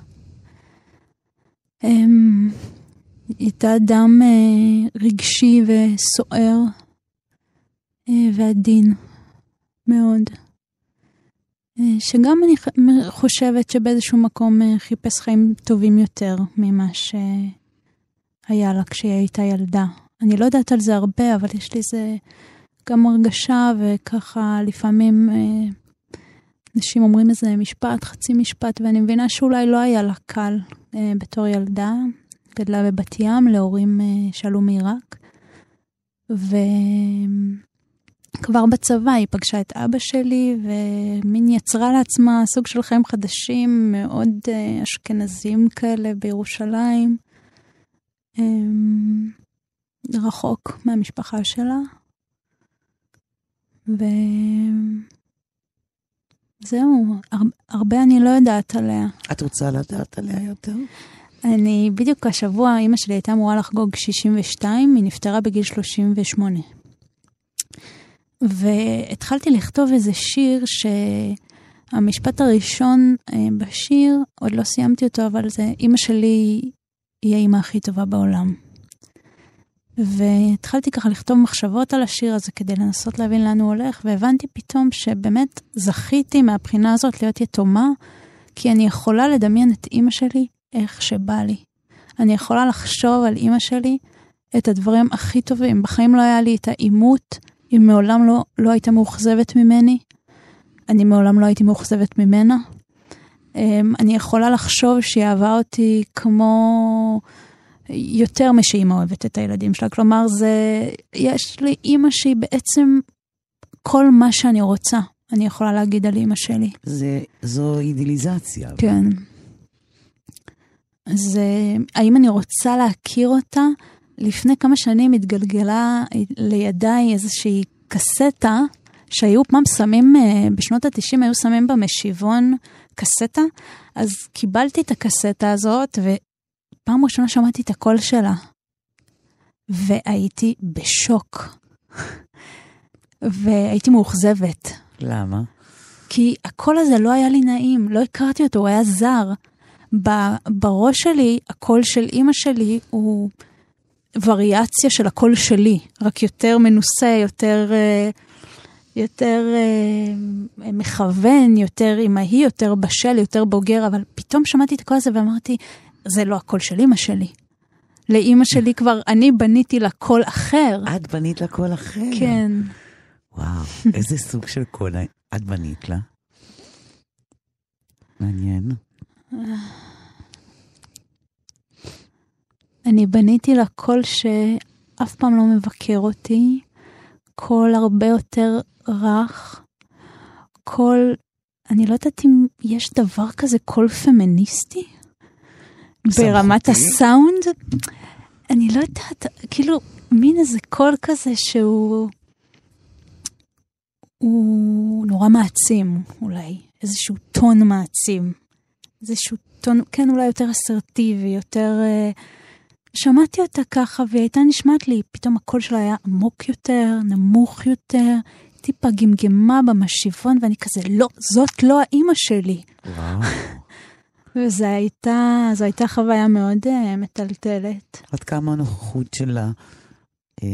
הייתה אדם אה, רגשי וסוער אה, ועדין מאוד. אה, שגם אני חושבת שבאיזשהו מקום חיפש חיים טובים יותר ממה שהיה לה כשהיא הייתה ילדה. אני לא יודעת על זה הרבה, אבל יש לי איזה גם הרגשה וככה לפעמים... אנשים אומרים איזה משפט, חצי משפט, ואני מבינה שאולי לא היה לה קל בתור ילדה. גדלה בבת ים להורים אה, שעלו מעיראק. וכבר בצבא היא פגשה את אבא שלי, ומין יצרה לעצמה סוג של חיים חדשים, מאוד אה, אשכנזים כאלה בירושלים. אה, רחוק מהמשפחה שלה. ו... זהו, הר- הרבה אני לא יודעת עליה. את רוצה לדעת עליה יותר? אני, בדיוק השבוע, אימא שלי הייתה אמורה לחגוג 62, היא נפטרה בגיל 38. והתחלתי לכתוב איזה שיר שהמשפט הראשון אה, בשיר, עוד לא סיימתי אותו, אבל זה, אימא שלי היא האימא הכי טובה בעולם. והתחלתי ככה לכתוב מחשבות על השיר הזה כדי לנסות להבין לאן הוא הולך, והבנתי פתאום שבאמת זכיתי מהבחינה הזאת להיות יתומה, כי אני יכולה לדמיין את אימא שלי איך שבא לי. אני יכולה לחשוב על אימא שלי את הדברים הכי טובים. בחיים לא היה לי את העימות, היא מעולם לא, לא הייתה מאוכזבת ממני. אני מעולם לא הייתי מאוכזבת ממנה. אמ, אני יכולה לחשוב שהיא אהבה אותי כמו יותר משאימא אוהבת את הילדים שלה. כלומר, זה, יש לי אימא שהיא בעצם כל מה שאני רוצה, אני יכולה להגיד על אימא שלי. זה, זו אידיליזציה. כן. אז אה, האם אני רוצה להכיר אותה? לפני כמה שנים התגלגלה לידיי איזושהי קסטה שהיו פעם שמים, אה, בשנות ה-90 היו שמים במשיבון קסטה, אז קיבלתי את הקסטה הזאת, ופעם ראשונה שמעתי את הקול שלה. והייתי בשוק. והייתי מאוכזבת. למה? כי הקול הזה לא היה לי נעים, לא הכרתי אותו, הוא היה זר. בראש שלי, הקול של אימא שלי הוא וריאציה של הקול שלי, רק יותר מנוסה, יותר, אה, יותר אה, מכוון, יותר אמהי, יותר בשל, יותר בוגר, אבל פתאום שמעתי את הקול הזה ואמרתי, זה לא הקול של אימא שלי. לאימא שלי כבר, אני בניתי לה קול אחר. את בנית לה קול אחר? כן. וואו, איזה סוג של קול את בנית לה? מעניין. אני בניתי לה קול שאף פעם לא מבקר אותי, קול הרבה יותר רך, קול, אני לא יודעת אם יש דבר כזה קול פמיניסטי? ברמת הסאונד? אני לא יודעת, כאילו, מין איזה קול כזה שהוא... הוא נורא מעצים, אולי. איזשהו טון מעצים. איזשהו טון, כן, אולי יותר אסרטיבי, יותר... Uh, שמעתי אותה ככה, והיא הייתה נשמעת לי, פתאום הקול שלה היה עמוק יותר, נמוך יותר, טיפה גמגמה במשיבון, ואני כזה, לא, זאת לא האימא שלי. וואו. וזו הייתה, הייתה חוויה מאוד uh, מטלטלת. עד כמה הנוכחות שלה, אה,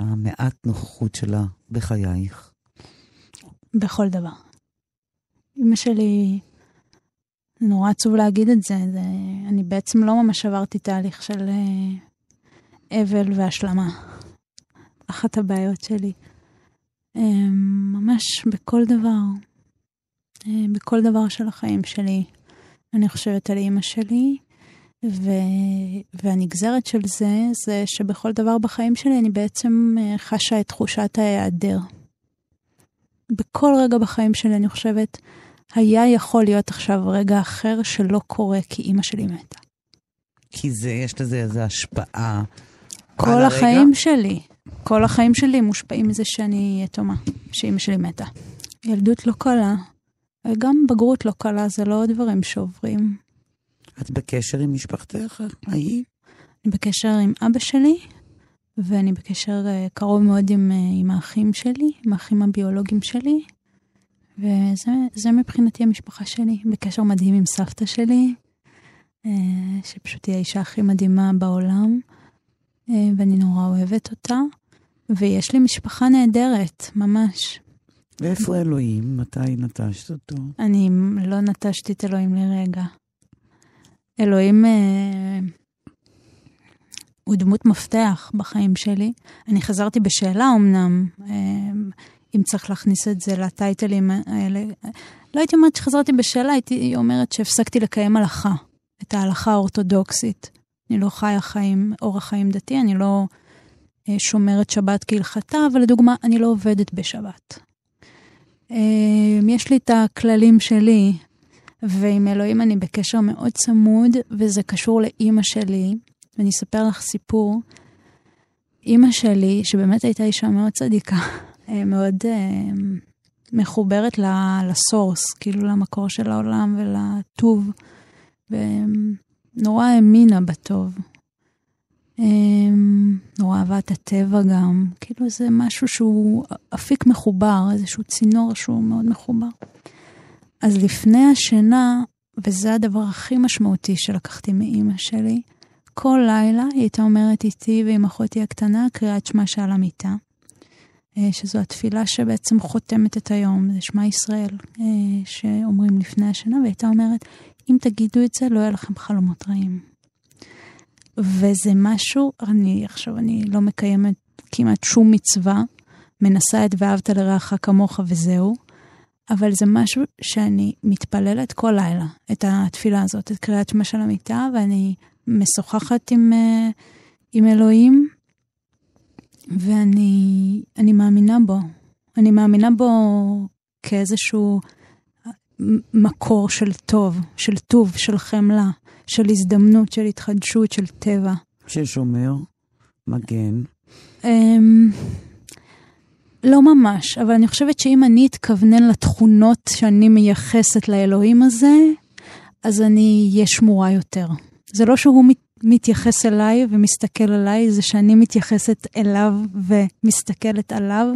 המעט נוכחות שלה בחייך? בכל דבר. אמא שלי זה נורא עצוב להגיד את זה, זה, אני בעצם לא ממש עברתי תהליך של אה, אבל והשלמה. אחת הבעיות שלי. אה, ממש בכל דבר, אה, בכל דבר של החיים שלי, אני חושבת על אימא שלי, ו... והנגזרת של זה, זה שבכל דבר בחיים שלי אני בעצם חשה את תחושת ההיעדר. בכל רגע בחיים שלי אני חושבת, היה יכול להיות עכשיו רגע אחר שלא קורה כי אימא שלי מתה. כי זה, יש לזה איזו השפעה. כל החיים הרגע? שלי, כל החיים שלי מושפעים מזה שאני יתומה, שאימא שלי מתה. ילדות לא קלה, וגם בגרות לא קלה, זה לא דברים שעוברים. את בקשר עם משפחתך, ההיא? אני בקשר עם אבא שלי, ואני בקשר אה, קרוב מאוד עם, אה, עם האחים שלי, עם האחים הביולוגיים שלי, וזה מבחינתי המשפחה שלי, בקשר מדהים עם סבתא שלי, אה, שפשוט היא האישה הכי מדהימה בעולם, אה, ואני נורא אוהבת אותה, ויש לי משפחה נהדרת, ממש. ואיפה אלוהים? מתי נטשת אותו? אני לא נטשתי את אלוהים לרגע. אלוהים אה, הוא דמות מפתח בחיים שלי. אני חזרתי בשאלה אמנם, אה, אם צריך להכניס את זה לטייטלים האלה. לא הייתי אומרת שחזרתי בשאלה, הייתי אומרת שהפסקתי לקיים הלכה, את ההלכה האורתודוקסית. אני לא חיה חיים, אורח חיים דתי, אני לא אה, שומרת שבת כהלכתה, אבל לדוגמה, אני לא עובדת בשבת. אה, יש לי את הכללים שלי, ועם אלוהים אני בקשר מאוד צמוד, וזה קשור לאימא שלי, ואני אספר לך סיפור. אימא שלי, שבאמת הייתה אישה מאוד צדיקה, מאוד uh, מחוברת לסורס, כאילו למקור של העולם ולטוב, ונורא האמינה בטוב. Um, נורא אהבה את הטבע גם, כאילו זה משהו שהוא אפיק מחובר, איזשהו צינור שהוא מאוד מחובר. אז לפני השינה, וזה הדבר הכי משמעותי שלקחתי מאימא שלי, כל לילה היא הייתה אומרת איתי ועם אחותי הקטנה קריאת שמע שעל המיטה. אה, שזו התפילה שבעצם חותמת את היום, זה שמע ישראל, אה, שאומרים לפני השנה, והייתה אומרת, אם תגידו את זה, לא יהיה לכם חלומות רעים. וזה משהו, אני עכשיו, אני לא מקיימת כמעט שום מצווה, מנסה את ואהבת לרעך כמוך וזהו, אבל זה משהו שאני מתפללת כל לילה, את התפילה הזאת, את קריאת שמע של המיטה, ואני משוחחת עם, אה, עם אלוהים, ואני אני מאמינה בו. אני מאמינה בו כאיזשהו מקור של טוב, של טוב, של חמלה, של הזדמנות, של התחדשות, של טבע. ששומר, מגן. אמ, לא ממש, אבל אני חושבת שאם אני אתכוונן לתכונות שאני מייחסת לאלוהים הזה, אז אני אהיה שמורה יותר. זה לא שהוא מת, מתייחס אליי ומסתכל עליי, זה שאני מתייחסת אליו ומסתכלת עליו,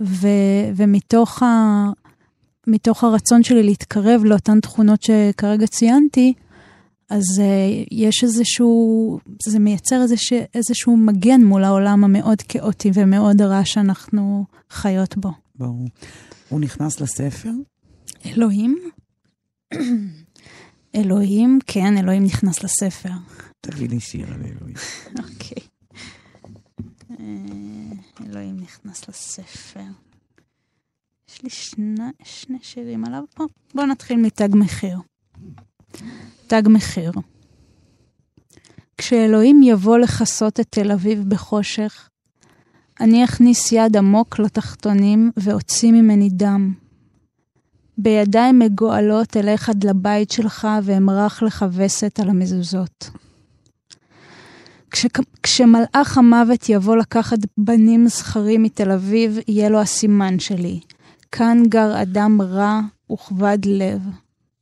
ו, ומתוך ה, מתוך הרצון שלי להתקרב לאותן תכונות שכרגע ציינתי, אז uh, יש איזשהו, זה מייצר איזשה, איזשהו מגן מול העולם המאוד כאוטי ומאוד רע שאנחנו חיות בו. ברור. הוא נכנס לספר? אלוהים? אלוהים, כן, אלוהים נכנס לספר. תביא לי שיר על אלוהים. אוקיי. אה, אלוהים נכנס לספר. יש לי שני, שני שירים עליו פה. בואו נתחיל מתג מחיר. תג מחיר. כשאלוהים יבוא לכסות את תל אביב בחושך, אני אכניס יד עמוק לתחתונים ואוציא ממני דם. בידיים מגואלות אלך עד לבית שלך ואמרח לך וסת על המזוזות. כש, כשמלאך המוות יבוא לקחת בנים זכרים מתל אביב, יהיה לו הסימן שלי. כאן גר אדם רע וכבד לב.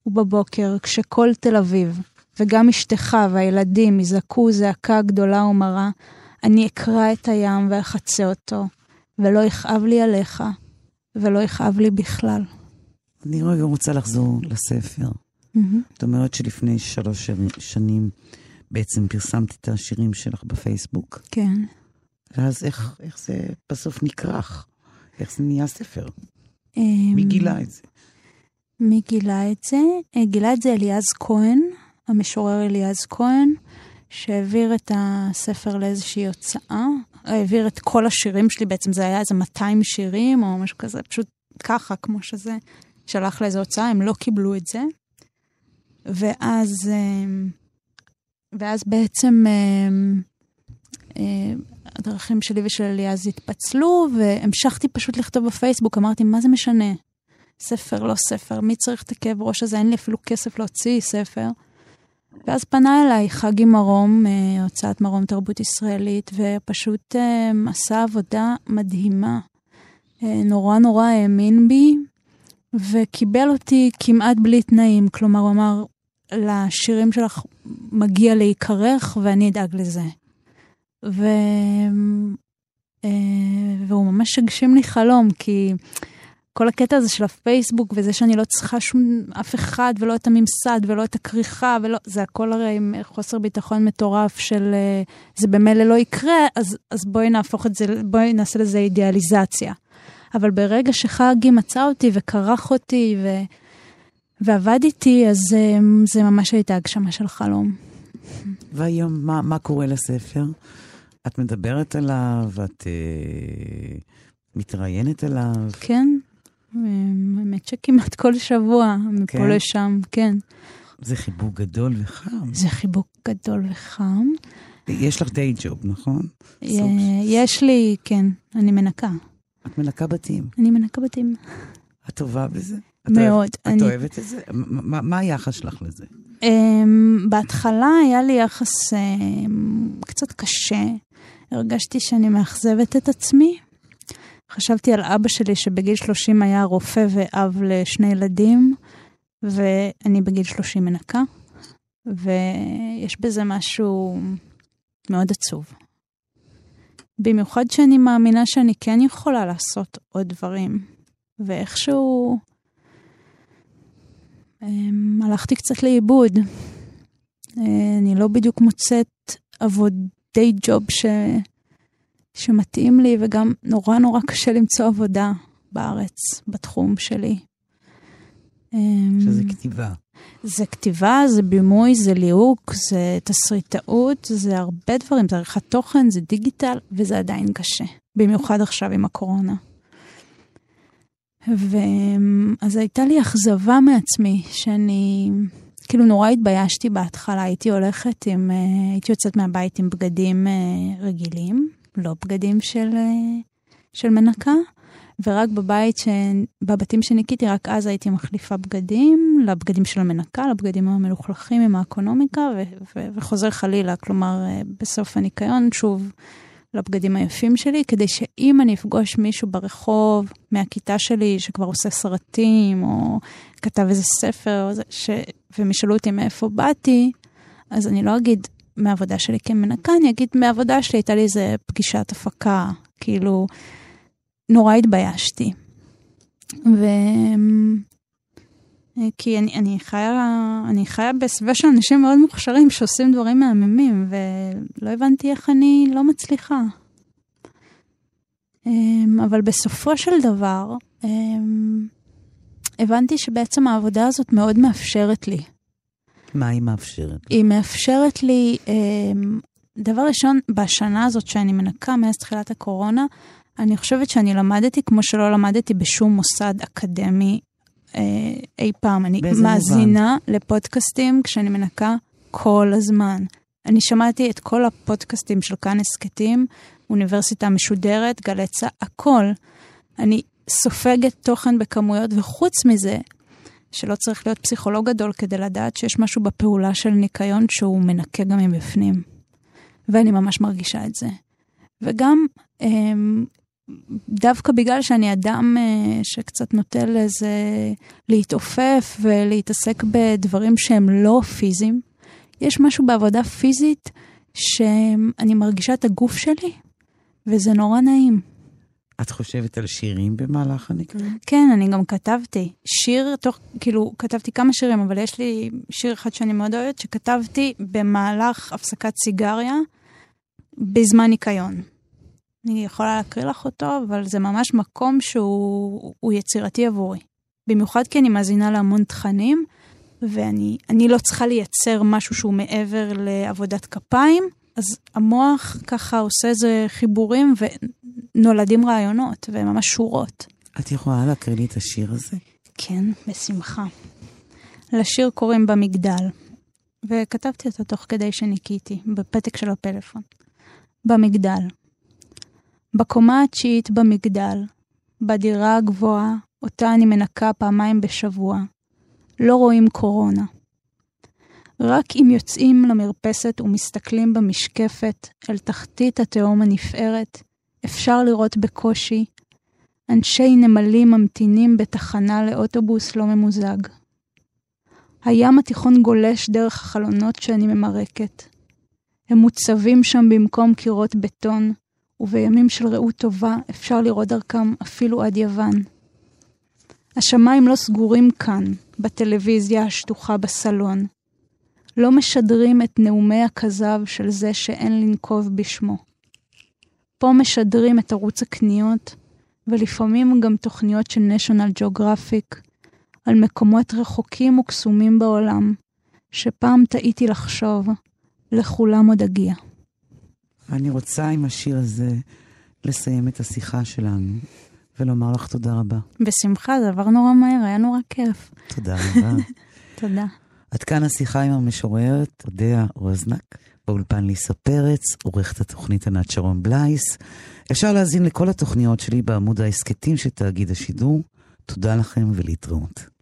ובבוקר, כשכל תל אביב, וגם אשתך והילדים יזעקו זעקה גדולה ומרה, אני אקרע את הים ואחצה אותו, ולא יכאב לי עליך, ולא יכאב לי בכלל. אני רגע רוצה לחזור לספר. זאת אומרת שלפני שלוש שנים בעצם פרסמת את השירים שלך בפייסבוק. כן. ואז איך, איך זה בסוף נכרך? איך זה נהיה ספר? מי גילה את זה? מי גילה את זה? אה, גילה את זה אליעז כהן, המשורר אליעז כהן, שהעביר את הספר לאיזושהי הוצאה, העביר את כל השירים שלי, בעצם זה היה איזה 200 שירים או משהו כזה, פשוט ככה, כמו שזה, שלח לאיזו הוצאה, הם לא קיבלו את זה. ואז, אה, ואז בעצם אה, הדרכים שלי ושל אליעז התפצלו, והמשכתי פשוט לכתוב בפייסבוק, אמרתי, מה זה משנה? ספר, לא ספר, מי צריך את הכאב ראש הזה? אין לי אפילו כסף להוציא ספר. ואז פנה אליי חגי מרום, אה, הוצאת מרום תרבות ישראלית, ופשוט אה, עשה עבודה מדהימה. אה, נורא נורא האמין בי, וקיבל אותי כמעט בלי תנאים. כלומר, הוא אמר, לשירים שלך מגיע להיקרך, ואני אדאג לזה. ו... והוא ממש הגשים לי חלום, כי כל הקטע הזה של הפייסבוק וזה שאני לא צריכה שום, אף אחד ולא את הממסד ולא את הכריכה ולא, זה הכל הרי עם חוסר ביטחון מטורף של אה, זה במילא לא יקרה, אז, אז בואי נהפוך את זה, בואי נעשה לזה אידיאליזציה. אבל ברגע שחגי מצא אותי וכרך אותי ו, ועבד איתי, אז אה, זה ממש הייתה הגשמה של חלום. והיום, מה, מה קורה לספר? את מדברת עליו, את אה, מתראיינת עליו. כן, האמת שכמעט כל שבוע, מפה כן? לשם, כן. זה חיבוק גדול וחם. זה חיבוק גדול וחם. יש לך די ג'וב, נכון? יש לי, כן, אני מנקה. את מנקה בתים. אני מנקה בתים. את טובה בזה? מאוד. את, אני... את אוהבת את זה? מה, מה היחס שלך לזה? Um, בהתחלה היה לי יחס um, קצת קשה. הרגשתי שאני מאכזבת את עצמי, חשבתי על אבא שלי שבגיל 30 היה רופא ואב לשני ילדים, ואני בגיל 30 מנקה, ויש בזה משהו מאוד עצוב. במיוחד שאני מאמינה שאני כן יכולה לעשות עוד דברים, ואיכשהו הלכתי קצת לאיבוד. אה, אני לא בדיוק מוצאת עבודי ג'וב ש... שמתאים לי, וגם נורא נורא קשה למצוא עבודה בארץ, בתחום שלי. אמ, שזה כתיבה. זה כתיבה, זה בימוי, זה ליהוק, זה תסריטאות, זה הרבה דברים, זה עריכת תוכן, זה דיגיטל, וזה עדיין קשה. במיוחד עכשיו עם הקורונה. ואז הייתה לי אכזבה מעצמי, שאני כאילו נורא התביישתי בהתחלה, הייתי הולכת עם, אה, הייתי יוצאת מהבית עם בגדים אה, רגילים, לא בגדים של, אה, של מנקה, ורק בבית, ש... בבתים שניקיתי, רק אז הייתי מחליפה בגדים, לבגדים של המנקה, לבגדים המלוכלכים עם האקונומיקה, ו... ו... וחוזר חלילה, כלומר, בסוף הניקיון, שוב, לבגדים היפים שלי, כדי שאם אני אפגוש מישהו ברחוב מהכיתה שלי שכבר עושה סרטים, או כתב איזה ספר, או זה, ש... והם ישאלו אותי מאיפה באתי, אז אני לא אגיד מהעבודה שלי כמנקה, אני אגיד מהעבודה שלי הייתה לי איזה פגישת הפקה, כאילו, נורא התביישתי. ו... כי אני, אני, חיה, אני חיה בסביבה של אנשים מאוד מוכשרים שעושים דברים מהממים, ולא הבנתי איך אני לא מצליחה. אמ, אבל בסופו של דבר, אמ, הבנתי שבעצם העבודה הזאת מאוד מאפשרת לי. מה היא מאפשרת? היא מאפשרת לי, דבר ראשון, בשנה הזאת שאני מנקה מאז תחילת הקורונה, אני חושבת שאני למדתי כמו שלא למדתי בשום מוסד אקדמי אה, אי פעם. אני מאזינה מובן? לפודקאסטים כשאני מנקה כל הזמן. אני שמעתי את כל הפודקאסטים של כאן הסכתים, אוניברסיטה משודרת, גלצה, הכל. אני סופגת תוכן בכמויות, וחוץ מזה, שלא צריך להיות פסיכולוג גדול כדי לדעת שיש משהו בפעולה של ניקיון שהוא מנקה גם מבפנים. ואני ממש מרגישה את זה. וגם אמ, דווקא בגלל שאני אדם אה, שקצת נוטה לזה להתעופף ולהתעסק בדברים שהם לא פיזיים, יש משהו בעבודה פיזית שאני מרגישה את הגוף שלי, וזה נורא נעים. את חושבת על שירים במהלך הנקרא? כן, אני גם כתבתי. שיר, תוך, כאילו, כתבתי כמה שירים, אבל יש לי שיר אחד שאני מאוד אוהבת, שכתבתי במהלך הפסקת סיגריה בזמן ניקיון. אני יכולה להקריא לך אותו, אבל זה ממש מקום שהוא יצירתי עבורי. במיוחד כי אני מאזינה להמון תכנים, ואני לא צריכה לייצר משהו שהוא מעבר לעבודת כפיים, אז המוח ככה עושה איזה חיבורים ונולדים רעיונות, וממש שורות. את יכולה להקריא לי את השיר הזה? כן, בשמחה. לשיר קוראים במגדל, וכתבתי אותו תוך כדי שניקיתי, בפתק של הפלאפון. במגדל. בקומה התשיעית במגדל, בדירה הגבוהה, אותה אני מנקה פעמיים בשבוע. לא רואים קורונה. רק אם יוצאים למרפסת ומסתכלים במשקפת אל תחתית התהום הנפערת, אפשר לראות בקושי אנשי נמלים ממתינים בתחנה לאוטובוס לא ממוזג. הים התיכון גולש דרך החלונות שאני ממרקת. הם מוצבים שם במקום קירות בטון, ובימים של רעות טובה אפשר לראות דרכם אפילו עד יוון. השמיים לא סגורים כאן, בטלוויזיה השטוחה בסלון. לא משדרים את נאומי הכזב של זה שאין לנקוב בשמו. פה משדרים את ערוץ הקניות, ולפעמים גם תוכניות של national geographic, על מקומות רחוקים וקסומים בעולם, שפעם טעיתי לחשוב, לכולם עוד אגיע. ואני רוצה עם השיר הזה לסיים את השיחה שלנו ולומר לך תודה רבה. בשמחה, זה עבר נורא מהר, היה נורא כיף. תודה רבה. תודה. עד כאן השיחה עם המשוררת אודיה רוזנק, באולפן ליסה פרץ, עורכת התוכנית ענת שרון בלייס. אפשר להאזין לכל התוכניות שלי בעמוד ההסכתים של תאגיד השידור. תודה לכם ולהתראות.